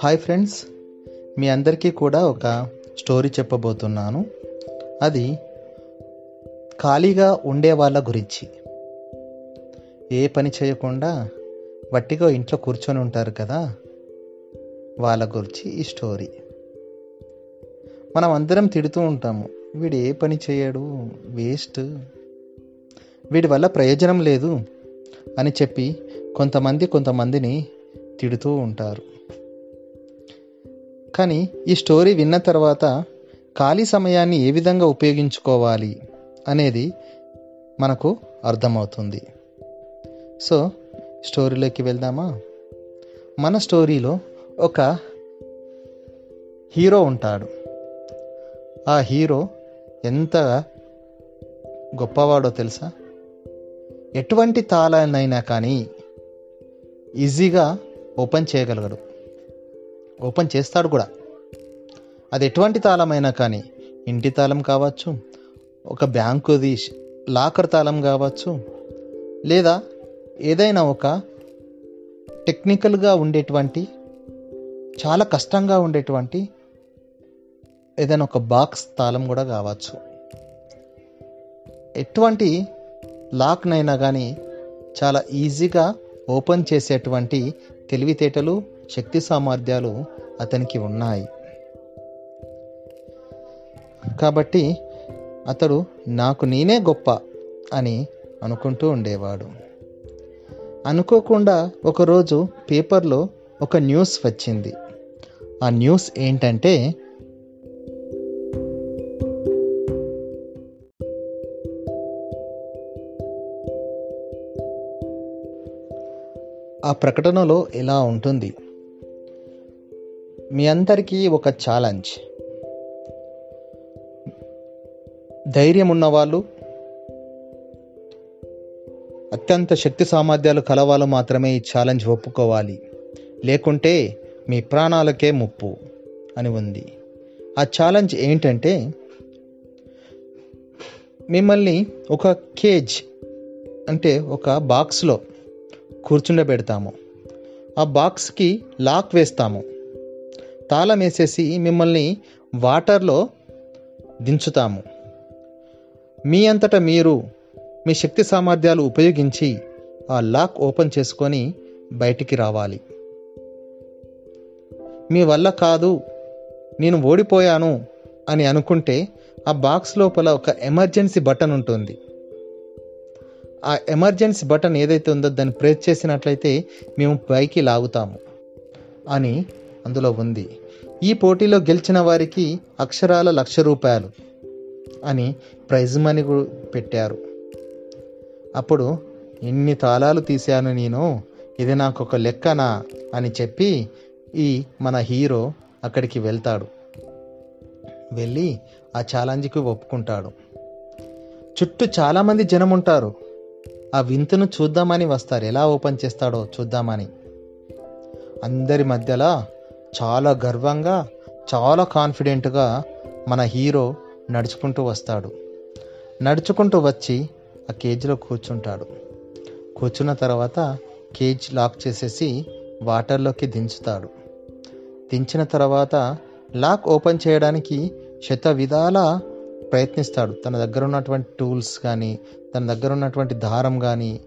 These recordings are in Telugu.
హాయ్ ఫ్రెండ్స్ మీ అందరికీ కూడా ఒక స్టోరీ చెప్పబోతున్నాను. అది ఖాళీగా ఉండే వాళ్ళ గురించి. ఏ పని చేయకుండా వట్టిగా ఇంట్లో కూర్చొని ఉంటారు కదా వాళ్ళ గురించి ఈ స్టోరీ. మనం అందరం తిడుతూ ఉంటాము వీడు ఏ పని చేయడు వేస్ట్. వీడి వల్ల ప్రయోజనం లేదు అని చెప్పి కొంతమంది కొంతమందిని తిడుతూ ఉంటారు. కానీ ఈ స్టోరీ విన్న తర్వాత ఖాళీ సమయాన్ని ఏ విధంగా ఉపయోగించుకోవాలి అనేది మనకు అర్థమవుతుంది. సో స్టోరీలోకి వెళ్దామా? మన స్టోరీలో ఒక హీరో ఉంటాడు. ఆ హీరో ఎంత గొప్పవాడో తెలుసా? ఎటువంటి తాళాన్నైనా కానీ ఈజీగా ఓపెన్ చేయగలగడు. ఓపెన్ చేస్తాడు కూడా. అది ఎటువంటి తాళమైనా కానీ ఇంటి తాళం కావచ్చు ఒక బ్యాంకుది లాకర్ తాళం కావచ్చు లేదా ఏదైనా ఒక టెక్నికల్గా ఉండేటువంటి చాలా కష్టంగా ఉండేటువంటి ఏదైనా ఒక బాక్స్ తాళం కూడా కావచ్చు. ఎటువంటి లాక్నైనా కానీ చాలా ఈజీగా ఓపెన్ చేసేటువంటి తెలివితేటలు శక్తి సామర్థ్యాలు అతనికి ఉన్నాయి. కాబట్టి అతడు నాకు నేనే గొప్ప అని అనుకుంటూ ఉండేవాడు. అనుకోకుండా ఒకరోజు పేపర్లో ఒక న్యూస్ వచ్చింది. ఆ న్యూస్ ఏంటంటే ఆ ప్రకటనలో ఇలా ఉంటుంది. మీ అందరికీ ఒక ఛాలెంజ్. ధైర్యం ఉన్నవాళ్ళు అత్యంత శక్తి సామర్థ్యాలు కలవాళ్ళు మాత్రమే ఈ ఛాలెంజ్ ఒప్పుకోవాలి. లేకుంటే మీ ప్రాణాలకే ముప్పు అని ఉంది. ఆ ఛాలెంజ్ ఏంటంటే మిమ్మల్ని ఒక కేజ్ అంటే ఒక బాక్స్లో కూర్చుండబెడతాము. ఆ బాక్స్కి లాక్ వేస్తాము. తాళమేసేసి మిమ్మల్ని వాటర్లో దించుతాము. మీ అంతటా మీరు మీ శక్తి సామర్థ్యాలు ఉపయోగించి ఆ లాక్ ఓపెన్ చేసుకొని బయటికి రావాలి. మీ వల్ల కాదు నేను ఓడిపోయాను అని అనుకుంటే ఆ బాక్స్ లోపల ఒక ఎమర్జెన్సీ బటన్ ఉంటుంది. ఆ ఎమర్జెన్సీ బటన్ ఏదైతే ఉందో దాన్ని ప్రెస్ చేసినట్లయితే మేము పైకి లాగుతాము అని అందులో ఉంది. ఈ పోటీలో గెలిచిన వారికి అక్షరాల లక్ష రూపాయలు అని ప్రైజ్ మనీ పెట్టారు. అప్పుడు ఎన్ని తాళాలు తీశాను నేను? ఇది నాకు ఒక లెక్కనా? అని చెప్పి ఈ మన హీరో అక్కడికి వెళ్తాడు. వెళ్ళి ఆ ఛాలెంజ్కి ఒప్పుకుంటాడు. చుట్టూ చాలామంది జనం ఉంటారు ఆ వింతను చూద్దామని వస్తారు. ఎలా ఓపెన్ చేస్తాడో చూద్దామని. అందరి మధ్యలో చాలా గర్వంగా చాలా కాన్ఫిడెంట్గా మన హీరో నడుచుకుంటూ వస్తాడు. నడుచుకుంటూ వచ్చి ఆ కేజీలో కూర్చుంటాడు. కూర్చున్న తర్వాత కేజ్ లాక్ చేసేసి వాటర్లోకి దించుతాడు. దించిన తర్వాత లాక్ ఓపెన్ చేయడానికి శత విధాల ప్రయత్నిస్తాడు. తన దగ్గర ఉన్నటువంటి టూల్స్ కానీ తన దగ్గర ఉన్నటువంటి దారం కానీ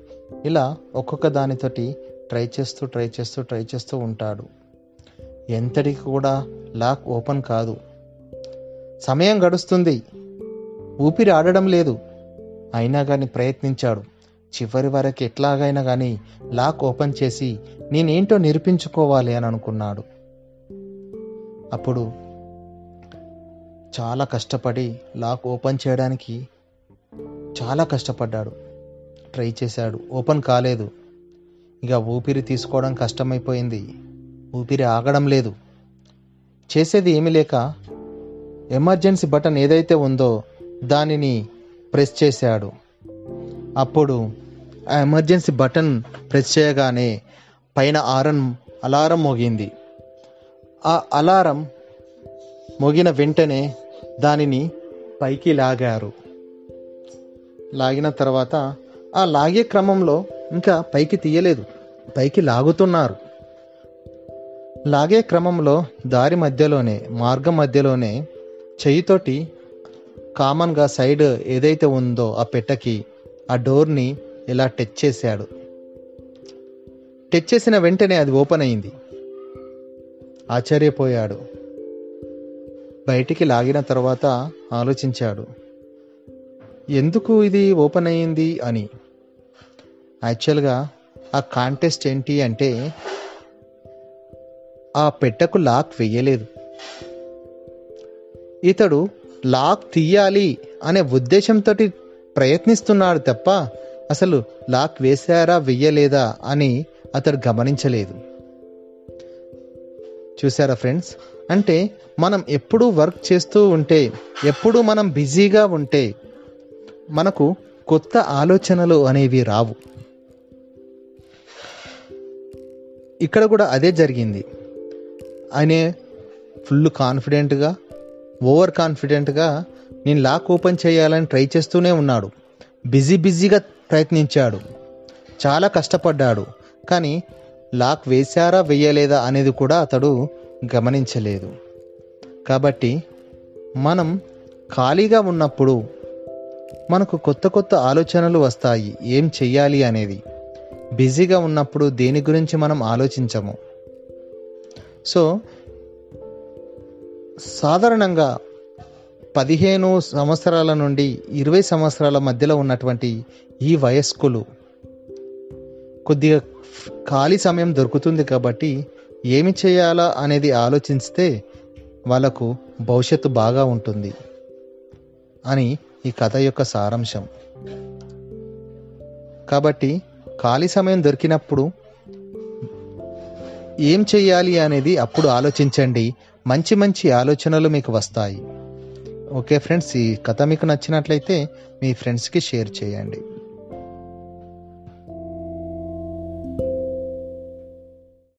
ఇలా ఒక్కొక్క దానితోటి ట్రై చేస్తూ ట్రై చేస్తూ ట్రై చేస్తూ ఉంటాడు. ఎంతటికి కూడా లాక్ ఓపెన్ కాదు. సమయం గడుస్తుంది. ఊపిరి ఆడడం లేదు. అయినా కానీ ప్రయత్నించాడు. చివరి వరకు ఎట్లాగైనా కానీ లాక్ ఓపెన్ చేసి నేనేంటో నిరూపించుకోవాలి అని అనుకున్నాడు. అప్పుడు చాలా కష్టపడి లాక్ ఓపెన్ చేయడానికి చాలా కష్టపడ్డాడు. ట్రై చేశాడు. ఓపెన్ కాలేదు. ఇక ఊపిరి తీసుకోవడం కష్టమైపోయింది. ఊపిరి ఆగడం లేదు. చేసేది ఏమీ లేక ఎమర్జెన్సీ బటన్ ఏదైతే ఉందో దానిని ప్రెస్ చేశాడు. అప్పుడు ఆ ఎమర్జెన్సీ బటన్ ప్రెస్ చేయగానే పైన ఆరన్ అలారం మోగింది. ఆ అలారం మోగిన వెంటనే దానిని పైకి లాగారు. లాగిన తర్వాత ఆ లాగే క్రమంలో ఇంకా పైకి తీయలేదు. పైకి లాగుతున్నారు. లాగే క్రమంలో దారి మధ్యలోనే మార్గం మధ్యలోనే చెయ్యితోటి కామన్గా సైడ్ ఏదైతే ఉందో ఆ పెట్టకి ఆ డోర్ని ఇలా టచ్ చేశాడు. టచ్ చేసిన వెంటనే అది ఓపెన్ అయింది. ఆశ్చర్యపోయాడు. బయటికి లాగిన తర్వాత ఆలోచించాడు. ఎందుకు ఇది ఓపెన్ అయ్యింది అని. యాక్చువల్గా ఆ కాంటెస్ట్ ఏంటి అంటే ఆ పెట్టకు లాక్ వెయ్యలేదు ఇతడు లాక్ తీయాలి అనే ఉద్దేశంతో ప్రయత్నిస్తున్నాడు తప్ప అసలు లాక్ వేశారా వెయ్యలేదా అని అతడు గమనించలేదు. చూసారా ఫ్రెండ్స్? అంటే మనం ఎప్పుడూ వర్క్ చేస్తూ ఉంటే ఎప్పుడూ మనం బిజీగా ఉంటే మనకు కొత్త ఆలోచనలు అనేవి రావు. ఇక్కడ కూడా అదే జరిగింది. ఆయనే ఫుల్ కాన్ఫిడెంట్గా ఓవర్ కాన్ఫిడెంట్గా నేను లాక్ ఓపెన్ చేయాలని ట్రై చేస్తూనే ఉన్నాడు. బిజీ బిజీగా ప్రయత్నించాడు. చాలా కష్టపడ్డాడు. కానీ లాక్ వేశారా వెయ్యలేదా అనేది కూడా అతడు గమనించలేదు. కాబట్టి మనం ఖాళీగా ఉన్నప్పుడు మనకు కొత్త కొత్త ఆలోచనలు వస్తాయి. ఏం చెయ్యాలి అనేది. బిజీగా ఉన్నప్పుడు దేని గురించి మనం ఆలోచించము? సో సాధారణంగా పదిహేను సంవత్సరాల నుండి ఇరవై సంవత్సరాల మధ్యలో ఉన్నటువంటి ఈ వయస్కులు కొద్దిగా ఖాళీ సమయం దొరుకుతుంది కాబట్టి ఏమి చేయాలా అనేది ఆలోచిస్తే వాళ్ళకు భవిష్యత్తు బాగా ఉంటుంది అని ఈ కథ యొక్క సారాంశం. కాబట్టి ఖాళీ సమయం దొరికినప్పుడు ఏం చెయ్యాలి అనేది అప్పుడు ఆలోచించండి. మంచి మంచి ఆలోచనలు మీకు వస్తాయి. ఓకే ఫ్రెండ్స్ ఈ కథ మీకు నచ్చినట్లయితే మీ ఫ్రెండ్స్కి షేర్ చేయండి.